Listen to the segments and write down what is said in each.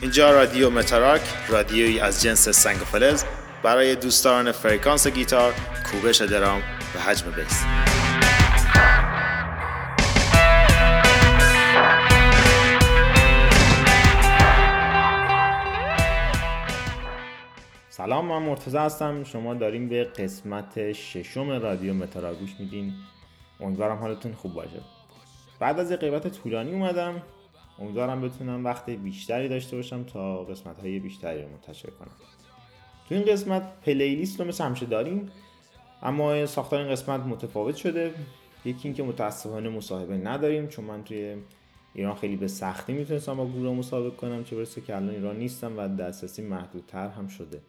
اینجا رادیو متاراک رادیویی از جنس سنگ فلز برای دوستداران فرکانس گیتار، کوبش درام و حجم bass. سلام من مرتضی هستم. شما دارین به قسمت ششم رادیو متاراک گوش میدین. امیدوارم حالتون خوب باشه. بعد از قیبت طولانی اومدم. امیدوارم بتونم وقت بیشتری داشته باشم تا قسمت های بیشتری رو منتشر کنم. تو این قسمت پلیلیست رو مثل همیشه داریم اما ساختار این قسمت متفاوت شده. یکی اینکه متاسفانه مصاحبه نداریم چون من توی ایران خیلی به سختی می‌تونستم با گروه مصاحبه کنم چه برسه که الان ایران نیستم و دسترسی محدودتر هم شده.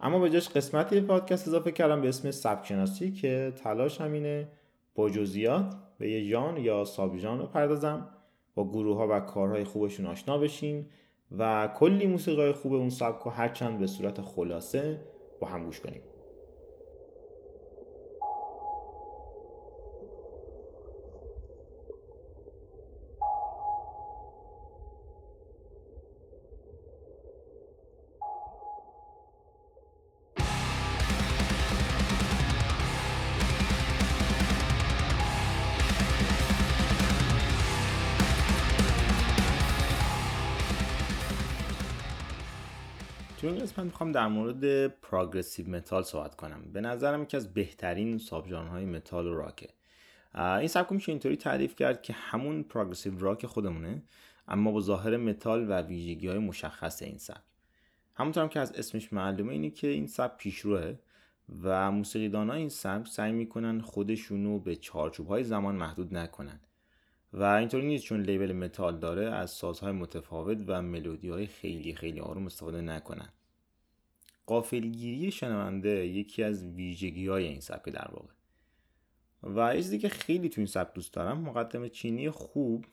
اما به جاش قسمتی پادکست اضافه کردم به اسم سبک که تلاش همینه با جزئیات به یه ژان یا ساب رو پردازم با گروه ها و کارهای خوبشون آشنا بشیم و کلی موسیقی خوب اون سبک رو هرچند به صورت خلاصه با هم گوش کنیم. این قسمت می‌خوام در مورد progressive metal صحبت کنم. به نظرم یکی از بهترین sub های متال و راکه. این سبک میشه اینطوری تعریف کرد که همون progressive rock خودمونه اما با ظاهر متال و ویژگی های مشخص این سبک. همونطور هم که از اسمش معلومه اینه که این سبک پیشروه و موسیقیدان این سبک سعی می‌کنن خودشونو به چارچوب های زمان محدود نکنن. و اینطوری نیست چون label متال داره از سازهای متفاوت و ملودی های خیلی خیلی آروم استفاده نکنن. غافلگیری شنونده یکی از ویژگی های این سبک در واقع. و چیزی که خیلی تو این سبک دوست دارم مقدمه چینی خوب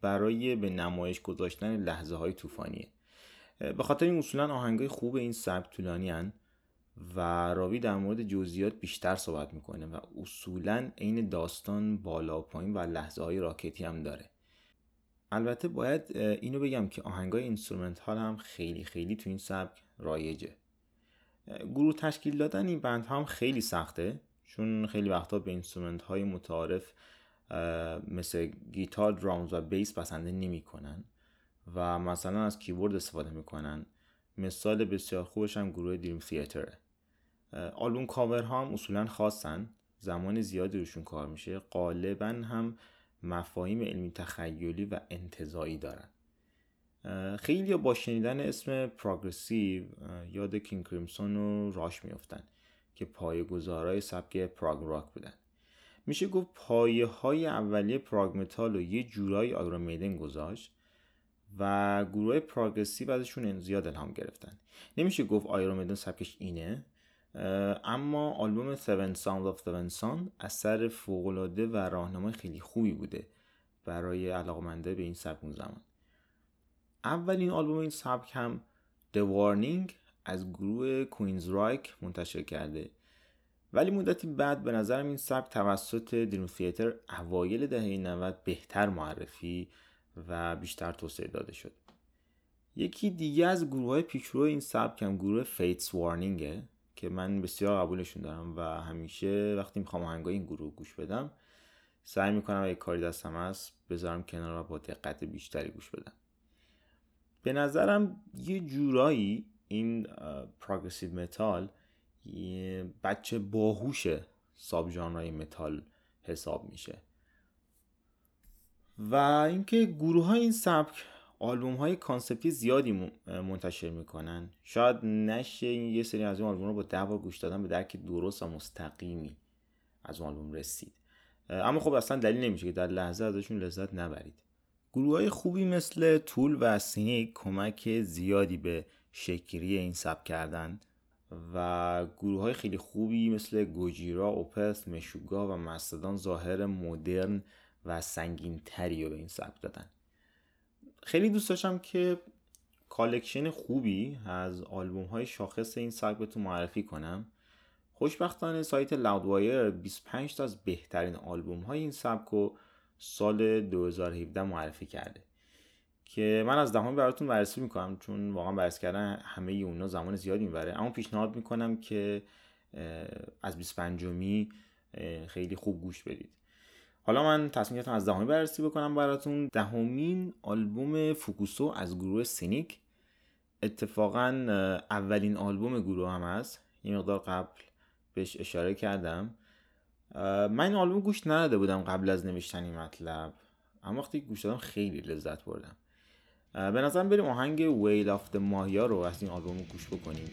برای به نمایش گذاشتن لحظه های طوفانیه. به خاطر این اصولا آهنگای خوب این سبک طولانین و راوی در مورد جزئیات بیشتر صحبت می‌کنه و اصولا عین داستان بالا پایین و لحظه های راکدی هم داره. البته باید اینو بگم که آهنگای instrumental هم خیلی خیلی تو این سبک رایجه. گروه تشکیل دادن این band هم خیلی سخته. چون خیلی وقتا به instrument های متعارف مثل گیتار، drums و bass بسنده نمی‌کنن و مثلا از کیبورد استفاده می‌کنن. مثال بسیار خوبش هم گروه Dream Theater ه. album cover هم اصولا خاصن. زمان زیادی روشون کار میشه. غالبا هم مفاهیم علمی تخیلی و انتزاعی دارن. خیلیا با شنیدن اسم progressive یاد King Crimson و Rush میفتن که پایه گذارای سبک prog rock بودن. میشه گفت پایه های اولیه prog metal و یه جورایی Iron Maiden گذاشت و گروه progressive ازشون زیاد الهام گرفتن. نمیشه گفت Iron Maiden سبکش اینه اما آلبوم Seventh Son of a Seventh Son اثر فوق‌العاده و راهنمای خیلی خوبی بوده برای علاقمنده به این سبک اون زمان. اولین آلبوم این سبک هم The Warning از گروه Queensrÿche منتشر کرده. ولی مدتی بعد به نظرم این سبک توسط Dream Theater اوایل دهه 90 بهتر معرفی و بیشتر توسعه داده شد. یکی دیگه از گروه های پیشرو این سبک هم گروه Fates Warning ه که من بسیار قبولشون دارم و همیشه وقتی می‌خوام آهنگای این گروه گوش بدم سعی می‌کنم اگه کاری دستم هست بذارم کنار و با دقت بیشتری گوش بدم. به نظرم یه جورایی این progressive metal یه بچه باهوش subgenre های metal حساب میشه. و اینکه گروه های این سبک آلبوم های concept ی زیادی منتشر می‌کنن. شاید نشه یه سری از این آلبوم رو با ده بار گوش دادن به درک درست و مستقیمی از اون آلبوم رسید. اما خب اصلا دلیل نمیشه که در لحظه ازشون لذت نبرید. گروه های خوبی مثل Tool و Cynic کمک زیادی به شکل‌گیری این سبک کردن و گروه های خیلی خوبی مثل Gojira، Opeth، Meshuggah و Mastodon ظاهر مدرن و سنگین تری رو به این سبک دادن. خیلی دوست داشتم که collection خوبی از آلبوم های شاخص این سبک بهتون معرفی کنم. خوشبختانه سایت لاودوایر 25 تا از بهترین آلبوم های این سبک رو سال 2017 معرفی کرده. که من از دهم براتون بررسی می‌کنم چون واقعا بررسی کردن همه اونا زمان زیادی می‌بره. اما پیشنهاد می‌کنم که از 25 می خیلی خوب گوش بدید. حالا من تصمیم گرفتم از دهمی بررسی بکنم براتون. دهمین آلبوم فوکوسو از گروه سینیک. اتفاقا اولین آلبوم گروه هم هست. یه مقدار قبل بهش اشاره کردم. من این آلبوم گوش نداده بودم قبل از نوشتن این مطلب. اما وقتی گوش دادم خیلی لذت بردم. به نظرم بریم آهنگ ویل آف د ماهیا رو از این آلبوم گوش بکنیم.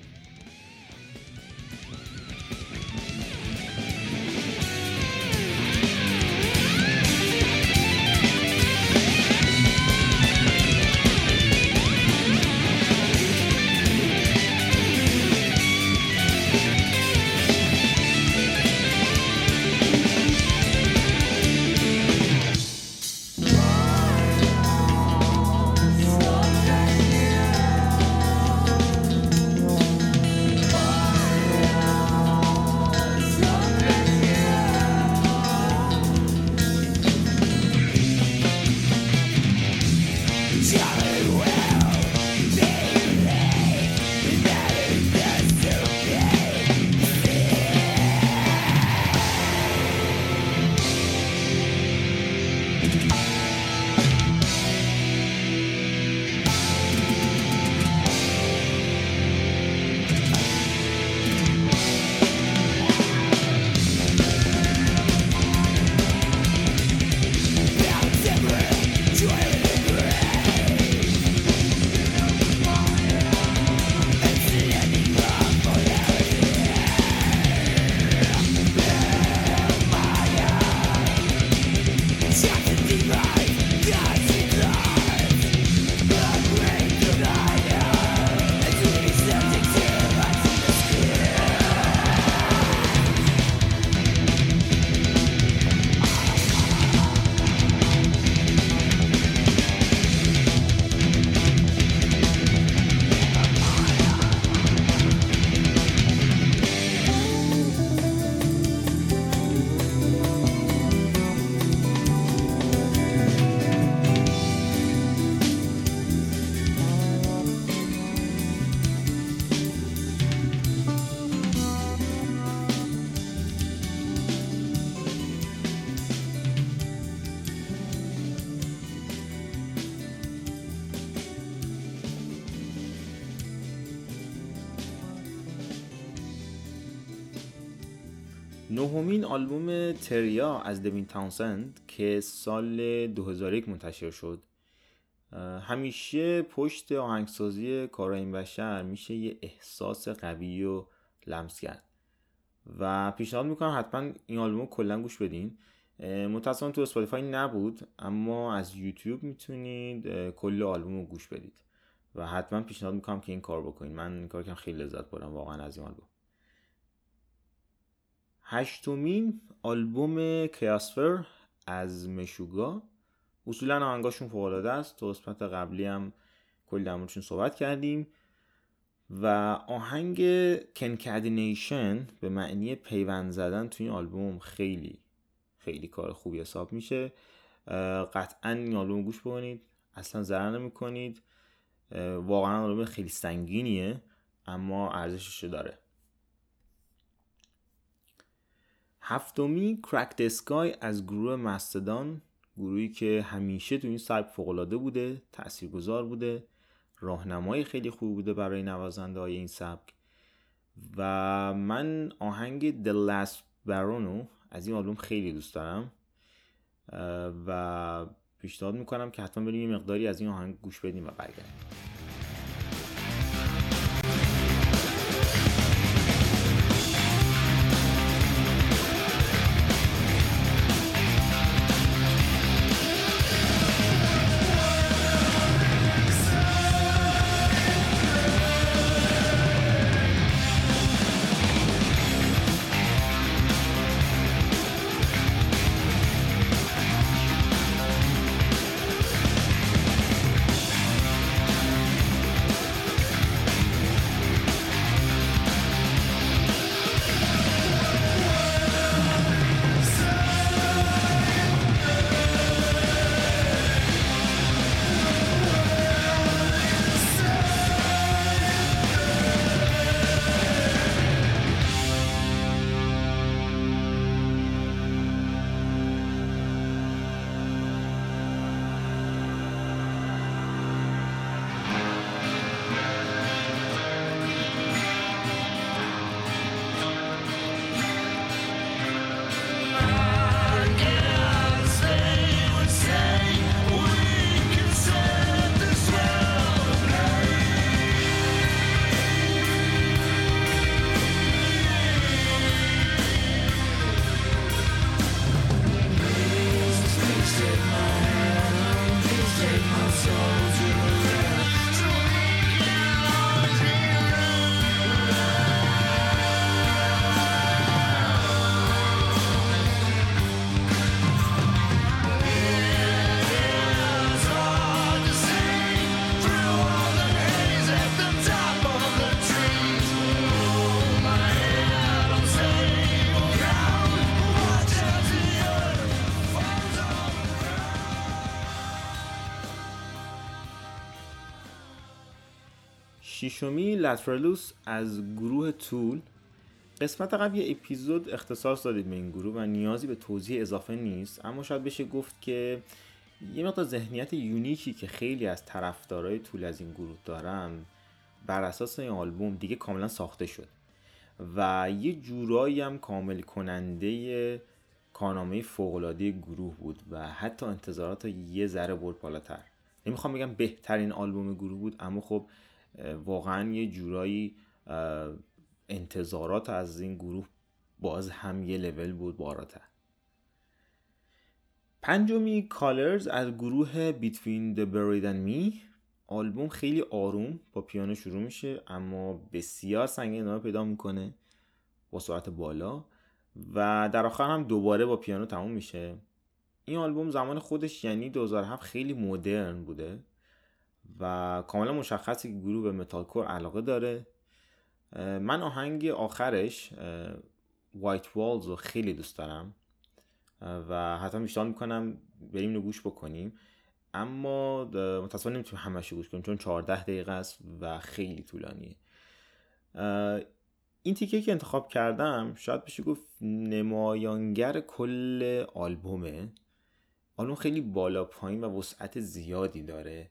Terria از Devin Townsend که سال 2001 منتشر شد. همیشه پشت آهنگسازی کارا این بشر میشه یه احساس قوی و لمس کرد و پیشنهاد می‌کنم حتما این آلبوم کلا گوش بدین. متاسفانه تو Spotify نبود اما از یوتیوب می‌تونید کل آلبوم رو گوش بدید. و حتما پیشنهاد می‌کنم که این کار بکنید من این کار کنم خیلی لذت بردم واقعا از این آلبوم. هشتمین آلبوم کیاسفر از مشوگا. اصولا آهنگاشون فوق است. تو قسمت قبلی هم کلی در صحبت کردیم. و آهنگ کنکدینیشن به معنی پیوند زدن توی این آلبوم خیلی خیلی کار خوبی حساب میشه. قطعا این آلبوم گوش بکنید. اصلا ضرر نمی‌کنید. واقعا آلبوم خیلی سنگینیه اما ارزشش داره. هفتمی کرکت اسکای از گروه مستدان گروهی که همیشه تو این سبک فوقالعاده بوده تاثیرگذار بوده راهنمای خیلی خوب بوده برای نوازنده های این سبک. و من آهنگ The Last Baron از این آلبوم خیلی دوست دارم و پیشنهاد می‌کنم که حتما بریم یه مقداری از این آهنگ گوش بدیم و برگردیم. شیشمی لاترالوس از گروه تول قسمت قبل یه اپیزود اختصاص دادیم به این گروه و نیازی به توضیح اضافه نیست. اما شاید بشه گفت که یه مقدار ذهنیت یونیکی که خیلی از طرفدارای طول از این گروه دارن بر اساس این آلبوم دیگه کاملا ساخته شد. و یه جورایی هم کامل کننده کارنامه فوقالعاده گروه بود و حتی انتظارات یه ذره برد بالاتر. نمی‌خوام بگم بهترین آلبوم گروه بود اما خب واقعا یه جورایی انتظارات از این گروه باز هم یه لول بود بالاتر. پنجمی کالرز از گروه Between the Buried and Me. آلبوم خیلی آروم با پیانو شروع میشه اما بسیار سنگین ادامه پیدا می‌کنه با سرعت بالا و در آخر هم دوباره با پیانو تموم میشه. این آلبوم زمان خودش یعنی 2007 خیلی مدرن بوده. و کاملا مشخصه که گروه به metalcore علاقه داره. من آهنگ آخرش White Walls رو خیلی دوست دارم. و حتی پیشنهاد می‌کنم. بریم اینو گوش بکنیم. اما متاسفانه نمی‌تونیم همش گوش کنیم چون 14 دقیقه است و خیلی طولانیه. این تیکه که انتخاب کردم شاید بشه گفت نمایانگر کل آلبومه. آلبوم خیلی بالا پایین و وسعت زیادی داره.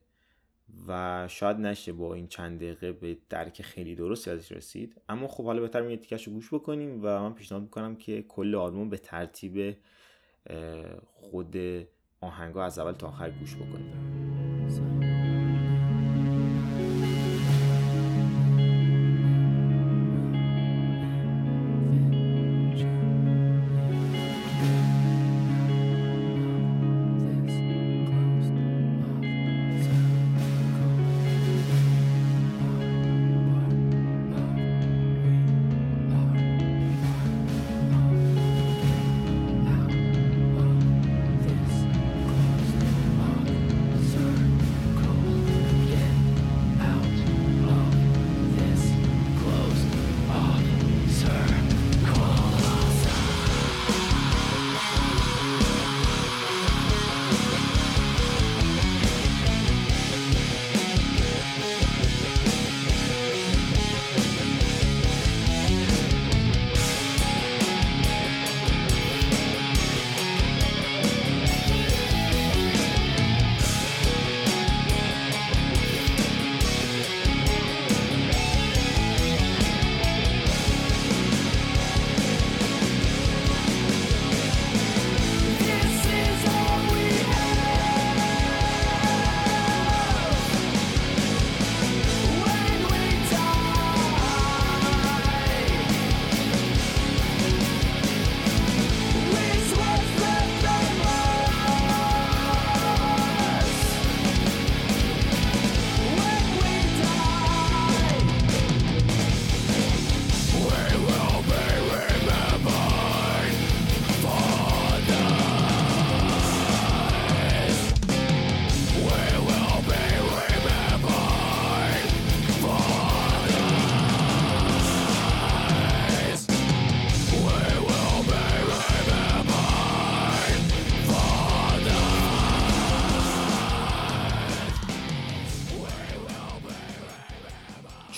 و شاید نشه با این چند دقیقه به درک خیلی درستی ازش رسید. اما خب حالا بهتر میاد تیکش رو گوش بکنیم و من پیشنهاد می‌کنم که کل آلبوم به ترتیب خود آهنگا از اول تا آخر گوش بکنیم.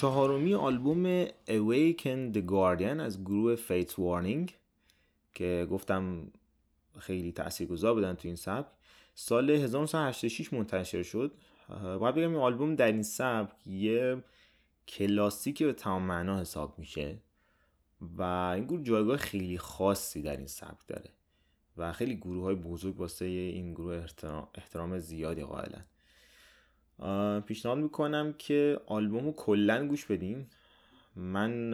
چهارمی آلبوم Awaken the Guardian از گروه Fates Warning که گفتم خیلی تاثیرگذار بودن تو این سبک. سال 1986 منتشر شد. باید بگم این آلبوم در این سبک یه کلاسیک به تمام معنا حساب میشه و این گروه جایگاه خیلی خاصی در این سبک داره و خیلی گروه های بزرگ واسه این گروه احترام زیادی قائلن. پیشنهاد می‌کنم که آلبوم رو کلا گوش بدین. من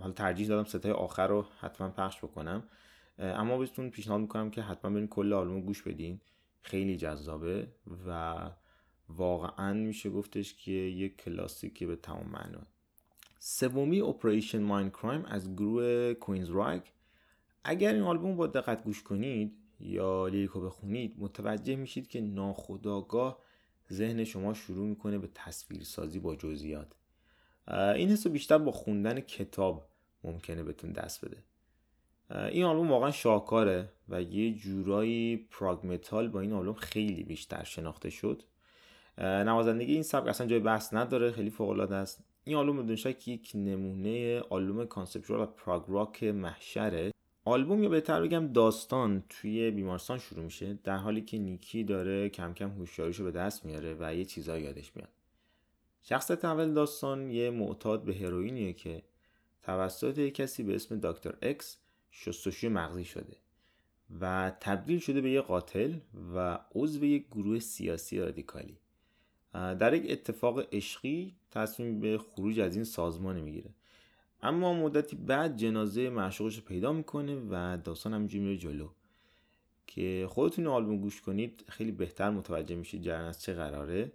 حالا ترجیح دادم ستای آخر رو حتما پخش بکنم. اما بهتون پیشنهاد می‌کنم که حتما برین کل آلبوم گوش بدین. خیلی جذابه و واقعا میشه گفتش که یک کلاسیکه به تمام معنا. سومی Operation: Mindcrime از گروه Queensrÿche اگر این آلبوم با دقت گوش کنید یا lyric و بخونید متوجه میشید که ناخودآگاه ذهن شما شروع می‌کنه به تصویر سازی با جزئیات. این حسو بیشتر با خوندن کتاب ممکنه بهتون دست بده. این آلبوم واقعا شاهکاره و یه جورایی prog metal با این آلبوم خیلی بیشتر شناخته شد. نوازندگی این سبک اصلا جای بحث نداره خیلی فوق العاده است. این آلبوم بدون شک یک نمونه آلبوم conceptual prog rock محشره. آلبوم یا بهتر بگم داستان توی بیمارستان شروع میشه در حالی که Nikki داره کم کم هوشیاریشو به دست میاره و یه چیزایی یادش میاد. شخصیت اول داستان یه معتاد به هروئینیه که توسط یک کسی به اسم دکتر اکس شستشوی مغزی شده و تبدیل شده به یه قاتل و عضو یک گروه سیاسی رادیکالی. در یک اتفاق عشقی تصمیم به خروج از این سازمان می‌گیره. اما مدتی بعد جنازه معشوقش رو پیدا می‌کنه و داستان همینجوری میره جلو. که خودتون آلبوم گوش کنید خیلی بهتر متوجه میشید جرن از چه قراره.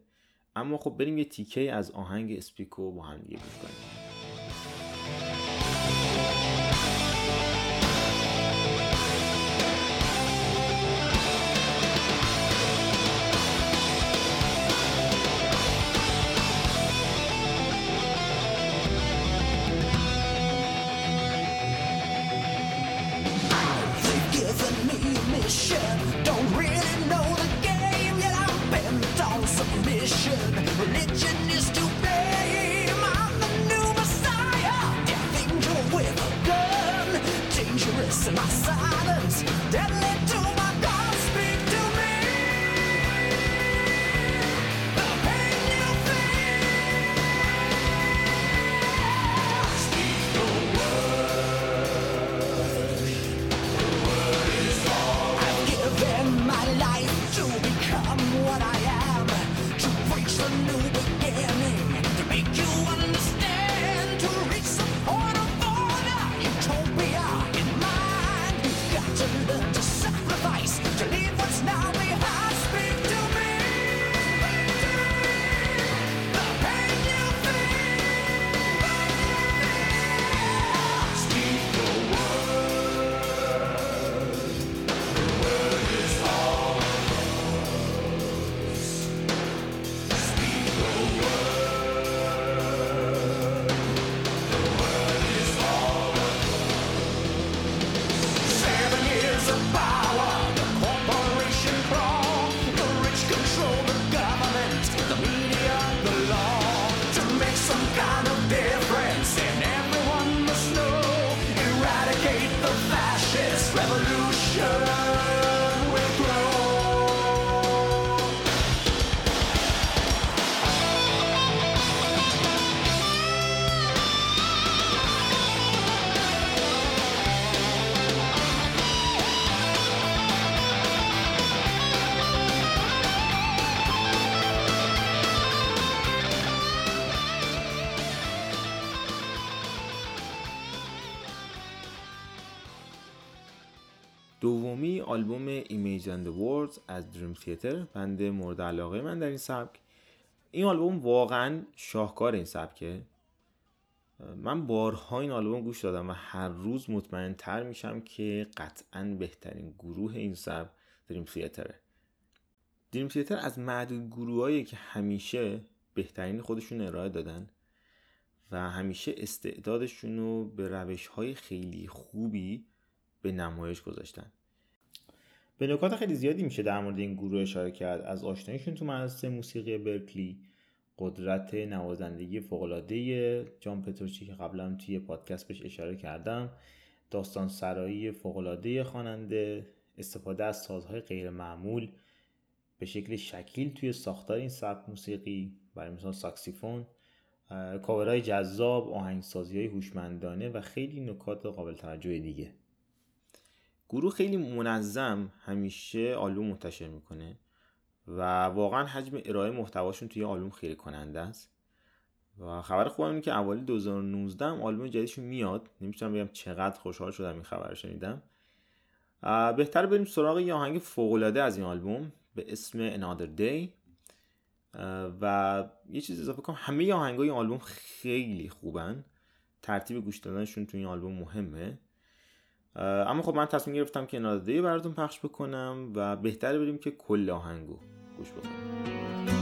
اما خب بریم یه تیکه از آهنگ اسپیکو با هم دیگه گوش کنیم. And the Words از دریم تیتر بند مورد علاقه من در این سبک. این آلبوم واقعا شاهکار این سبکه. من بارها این آلبوم گوش دادم و هر روز مطمئن تر میشم که قطعا بهترین گروه این سبک دریم تیتره دریم تیتر از معدود گروهایی که همیشه بهترین خودشون ارائه دادن و همیشه استعدادشون رو به روش های خیلی خوبی به نمایش گذاشتن. به نکات خیلی زیادی میشه در مورد این گروه اشاره کرد. از آشناییشون تو مدرسه موسیقی برکلی قدرت نوازندگی فوقالعاده جان پتروچی که قبلا توی پادکست بهش اشاره کردم داستان سرایی فوقالعاده خواننده استفاده از سازهای غیر معمول به شکل شکیل توی ساختار این سبک موسیقی برای مثال ساکسیفون کاورهای جذاب آهنگسازی های هوشمندانه و خیلی نکات قابل توجه دیگه. گروه خیلی منظم همیشه آلبوم منتشر می‌کنه و واقعا حجم ارائه محتواشون توی آلبوم خیلی کننده است. و خبر خوبم اینه که اوایل 2019 هم آلبوم جدیدشون میاد. نمی‌تونم بگم چقدر خوشحال شدم این خبر شنیدم. بهتر بریم سراغ یه آهنگ فوقالعاده از این آلبوم به اسم Another Day. و یه چیز اضافه کنم همه آهنگای این آلبوم خیلی خوبن. ترتیب گوش دادنشون تو این آلبوم مهمه. اما خب من تصمیم گرفتم که نادده براتون پخش بکنم و بهتره بریم که کل آهنگو گوش بکنیم.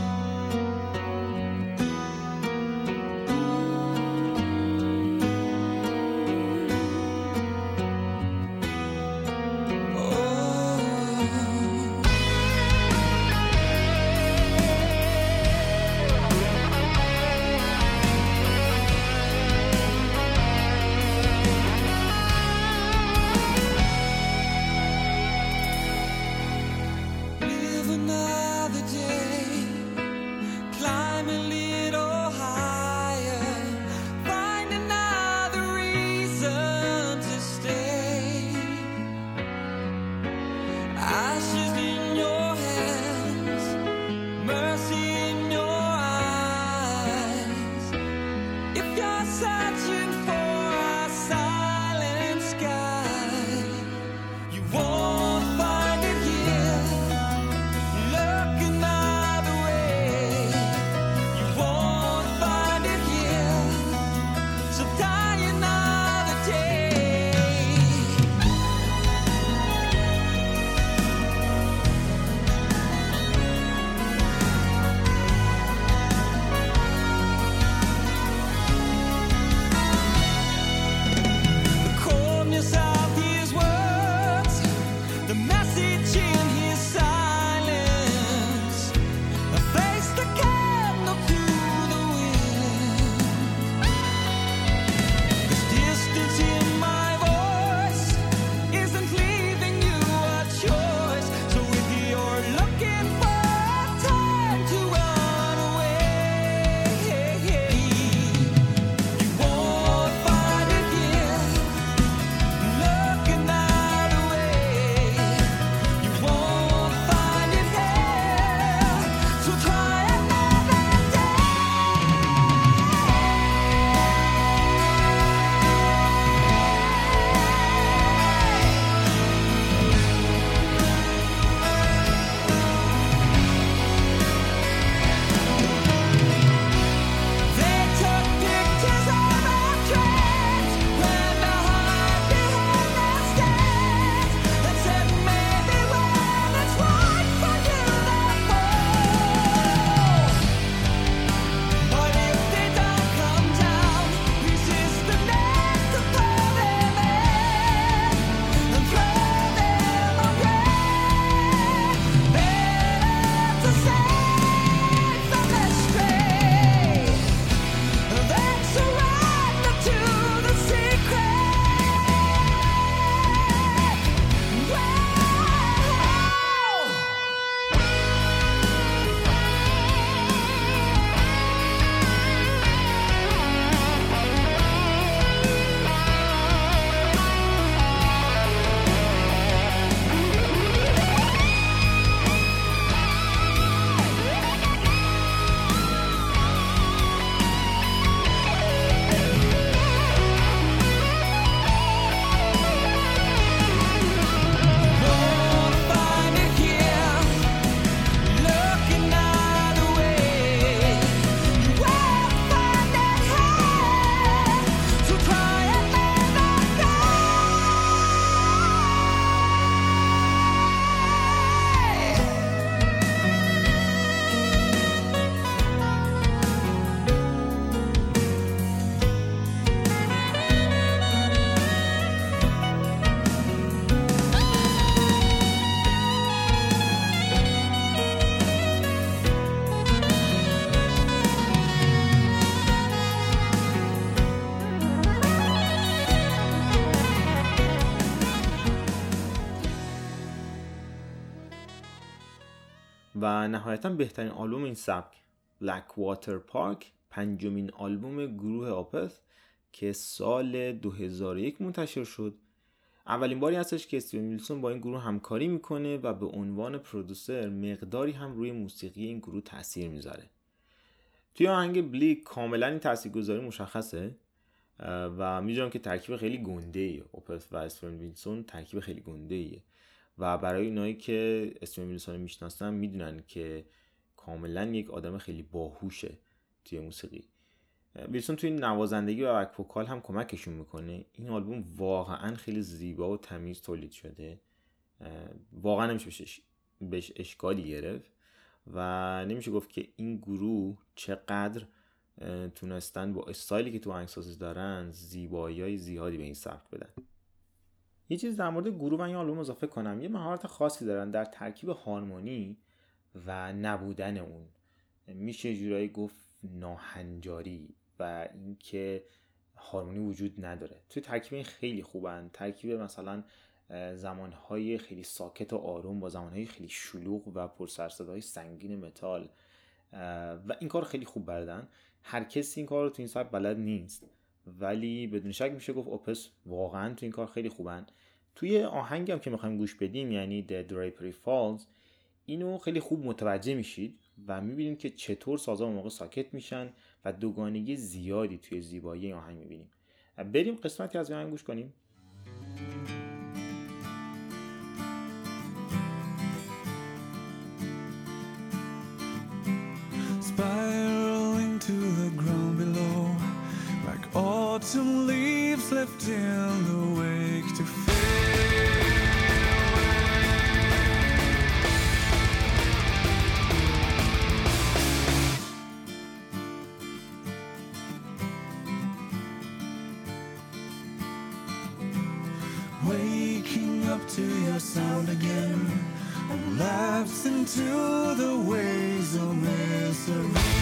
نهایتا بهترین آلبوم این سبک. Water Park پنجمین آلبوم گروه آپث که سال 2001 منتشر شد. اولین باری هستش که استیون ویلسون با این گروه همکاری می‌کنه و به عنوان پرودوسر مقداری هم روی موسیقی این گروه تاثیر می‌ذاره. توی آهنگ بلیک کاملا این تاثیرگذاری مشخصه و می‌دونم که ترکیب خیلی گنده ای. و استیون ویلسون ترکیب خیلی گنده ایه. و برای اینایی که اسم ویلسون می‌شناسن می‌دونن که کاملا یک آدم خیلی باهوشه توی موسیقی. ویلسون توی نوازندگی و بک وکال هم کمکشون می‌کنه. این آلبوم واقعا خیلی زیبا و تمیز تولید شده. واقعا نمیشه بهش اشکالی گرفت و نمیشه گفت که این گروه چقدر تونستن با استایلی که تو آهنگسازی دارن زیبایی زیادی به این سبک بدن. یه چیز در مورد گروه و این آلبوم اضافه کنم. یه مهارت خاصی دارن در ترکیب هارمونی و نبودن اون. میشه جورایی گفت ناهنجاری و اینکه هارمونی وجود نداره. توی ترکیب این خیلی خوبن. ترکیب مثلا زمانهای خیلی ساکت و آروم با زمانهای خیلی شلوغ و پرسرصداهای سنگین متال و این کار خیلی خوب بردن هر کسی این کار رو تو این سبک بلد نیست. ولی بدون شک میشه گفت اوپس واقعا تو این کار خیلی خوبن. توی آهنگم که می‌خوایم گوش بدیم یعنی The Drapery Falls اینو خیلی خوب متوجه میشید و می‌بینیم که چطور سازا موقع ساکت میشن و دوگانگی زیادی توی زیبایی آهنگ می‌بینیم. بریم قسمتی از آهنگ گوش کنیم. Autumn leaves left in the wake to fade Waking up to your sound again. And lapse into the ways of misery.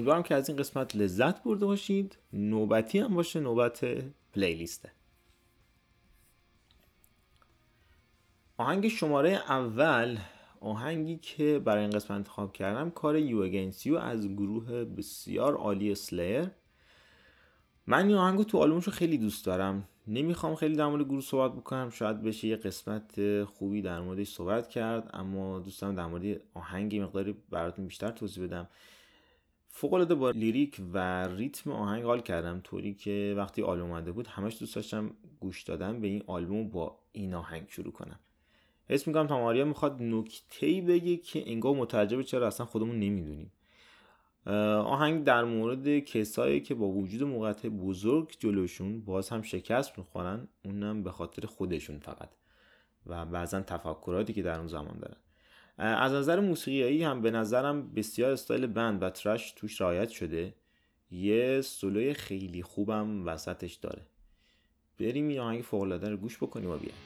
امیدوارم که از این قسمت لذت برده باشید. نوبتی هم باشه نوبت playlist ه. آهنگ شماره اول آهنگی که برای این قسمت انتخاب کردم کار You Against You از گروه بسیار عالی Slayer من این آهنگو تو آلبومشو خیلی دوست دارم. نمی‌خوام خیلی در مورد گروه صحبت بکنم. شاید بشه یه قسمت خوبی در موردش صحبت کرد اما دوستم در مورد آهنگی مقداری براتون بیشتر توضیح بدم. فوق با لیریک و ریتم آهنگ حال کردم طوری که وقتی آلبوم اومده بود همش دوست داشتم گوش دادم به این آلبوم با این آهنگ شروع کنم. حس می‌کنم تماریا می‌خواد نکته بگه که انگار متعجب چرا اصلا خودمون نمی‌دونیم. آهنگ در مورد کسایی که با وجود موقعیت بزرگ جلوشون باز هم شکست می‌خورن اونم به خاطر خودشون فقط و بعضا تفکراتی که در اون زمان دارن. از نظر موسیقیایی هم به نظرم بسیار استایل بند و ترش توش رعایت شده. یه سولوی خیلی خوبم وسطش داره. بریم این آهنگ فوق‌العاده رو گوش بکنیم و بیایم.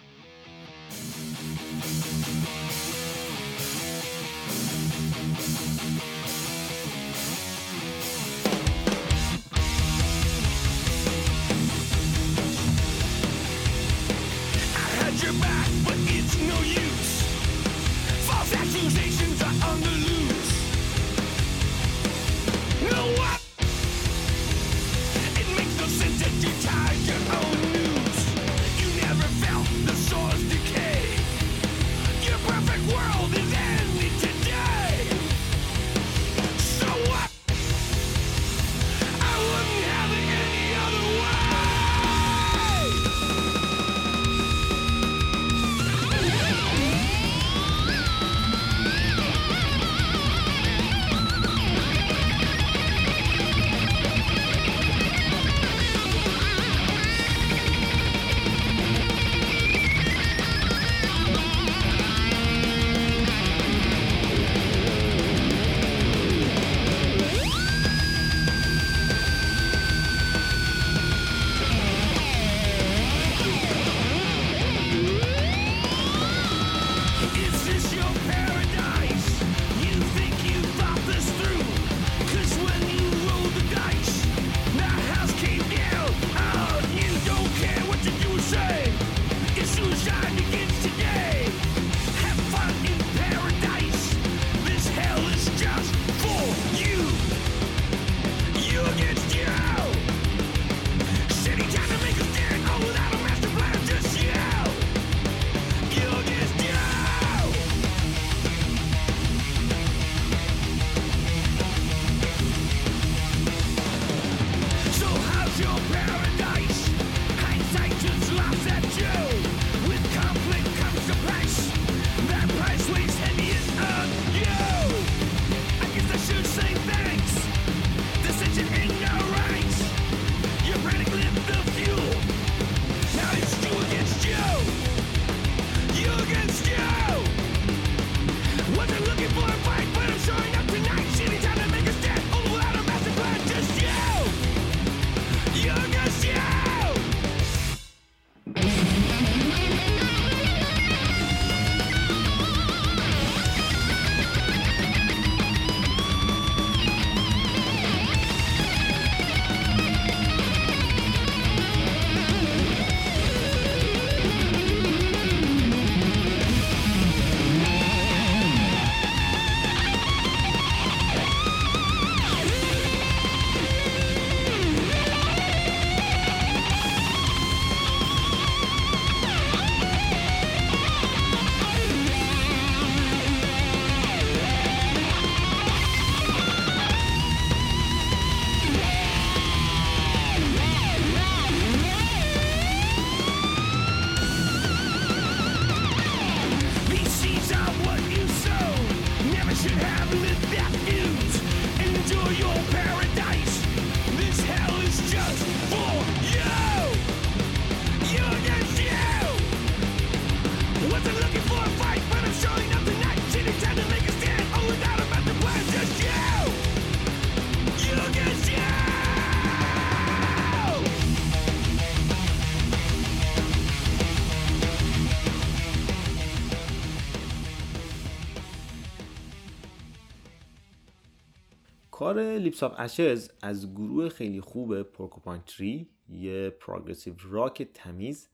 Lips of Ashes از گروه خیلی خوب Porcupine Tree یه progressive rock تمیز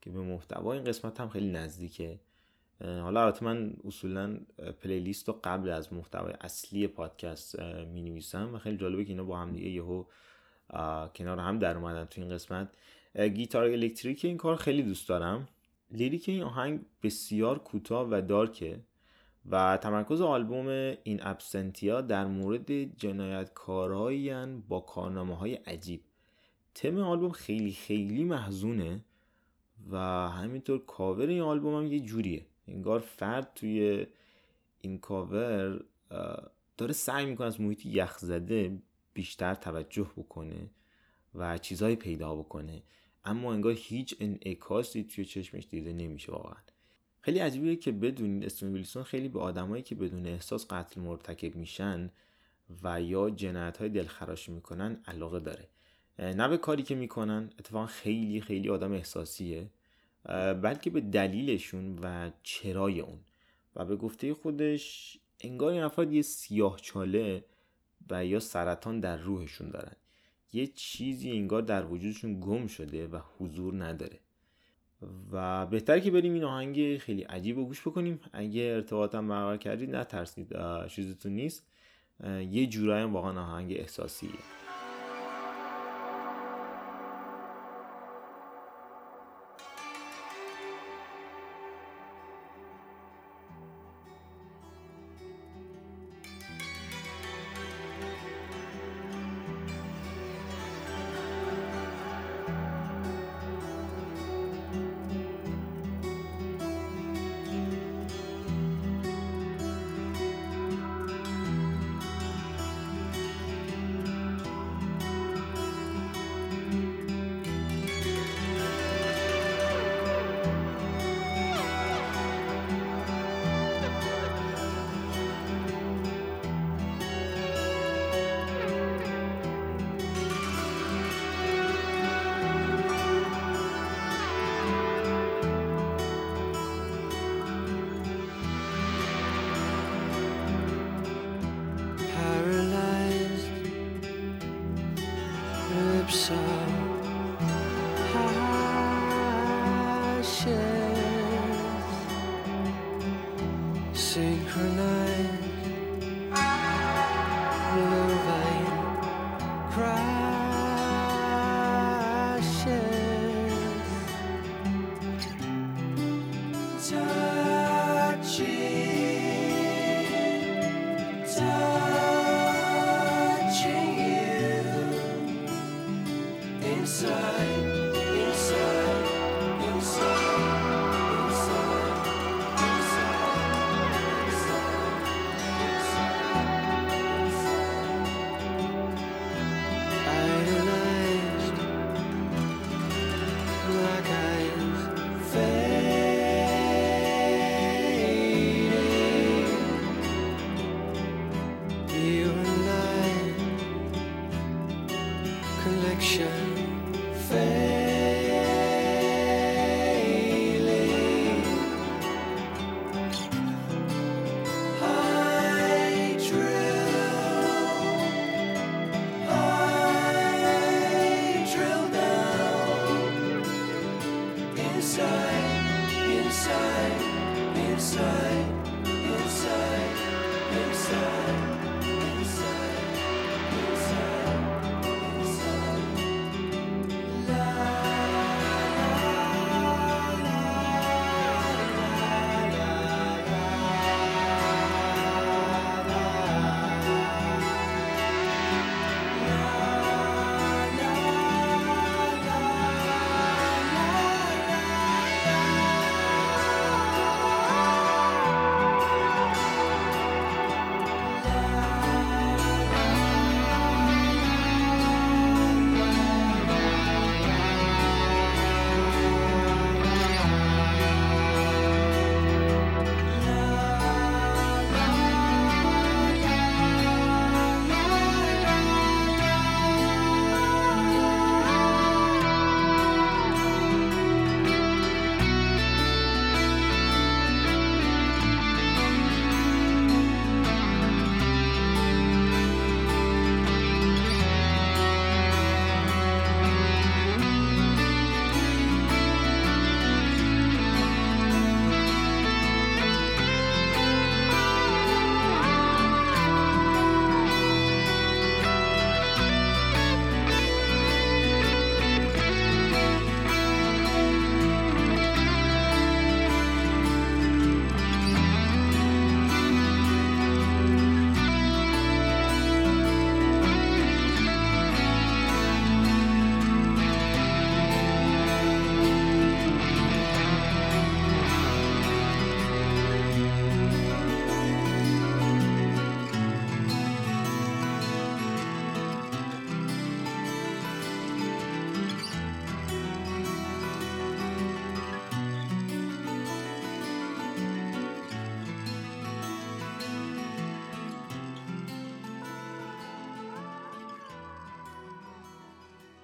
که به محتوای این قسمت هم خیلی نزدیکه. حالا البته من اصولا playlist رو قبل از محتوای اصلی پادکست می نویسم و خیلی جالبه که اینا با هم دیگه یهو کنار هم در اومدن تو این قسمت. گیتار الکتریک این کار خیلی دوست دارم. lyric این آهنگ بسیار کوتاه و dark ه. و تمرکز آلبوم این ابسنتیا در مورد جنایتکارهایی با کارنامه های عجیب. تم آلبوم خیلی خیلی محزونه و همینطور کاور این آلبوم هم یه جوریه. انگار فرد توی این کاور داره سعی می‌کنه از محیط یخ زده بیشتر توجه بکنه و چیزهایی پیدا بکنه. اما انگار هیچ انعکاسی توی چشمش دیده نمیشه واقعا. خیلی عجیبه که بدونید استون ویلسون خیلی به آدمایی که بدون احساس قتل مرتکب میشن و یا جنایت های دلخراشی می‌کنن علاقه داره. نه به کاری که می‌کنن اتفاقا خیلی خیلی آدم احساسیه بلکه به دلیلشون و چرای اون. و به گفته خودش انگار این افراد یه سیاه چاله و یا سرطان در روحشون دارن. یه چیزی انگار در وجودشون گم شده و حضور نداره. و بهتر که بریم این آهنگ خیلی عجیب رو گوش بکنیم. اگه ارتباطم برقرار کردید نترسید چیزتون نیست. یه جورایی واقعا آهنگ احساسیه.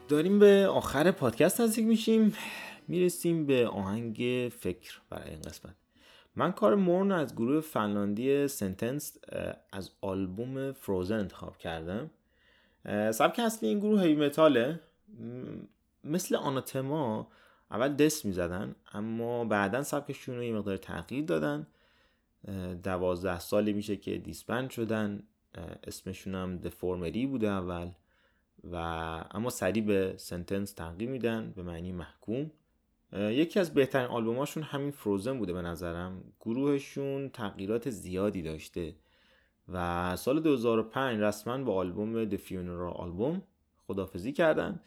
داریم به آخر پادکست نزدیک میشیم. می‌رسیم به آهنگ فکر برای این قسمت. من کار مورن از گروه فنلاندی سنتنس از آلبوم فروزن انتخاب کردم. سبک اصلی این گروه هیوی متاله مثل آناتما اول دست می‌زدن اما بعدا سبکشون رو یه مقدار تغییر دادن. دوازده سالی میشه که دیسبند شدن. اسمشون هم دفورمری بوده اول. و اما سریع به سنتنس تغییر میدن به معنی محکوم. یکی از بهترین آلبوماشون همین فروزن بوده به نظرم. گروهشون تغییرات زیادی داشته و سال 2005 رسما با آلبوم The Funeral آلبوم خدافزی کردن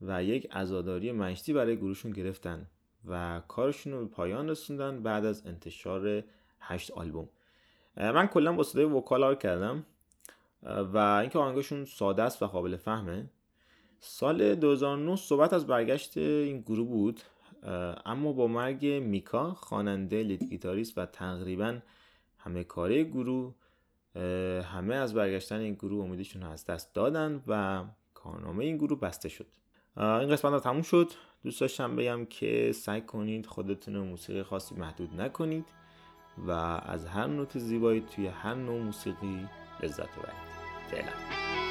و یک ازاداری مشتی برای گروهشون گرفتن و کارشون رو به پایان رسوندن بعد از انتشار هشت آلبوم. من کلا با صدای وکال کردم. و اینکه آهنگشون ساده است و قابل فهمه. سال 2009 صحبت از برگشت این گروه بود اما با مرگ میکا خواننده لید گیتاریست و تقریبا همه کاره گروه همه از برگشتن این گروه امیدشون از دست دادن و کارنامه این گروه بسته شد. این قسمت ها تموم شد. دوست داشتم بگم که سعی کنید خودتون موسیقی خاصی محدود نکنید و از هر نوت زیبایی توی هر نوع موسیقی لذت ببرید. Stella.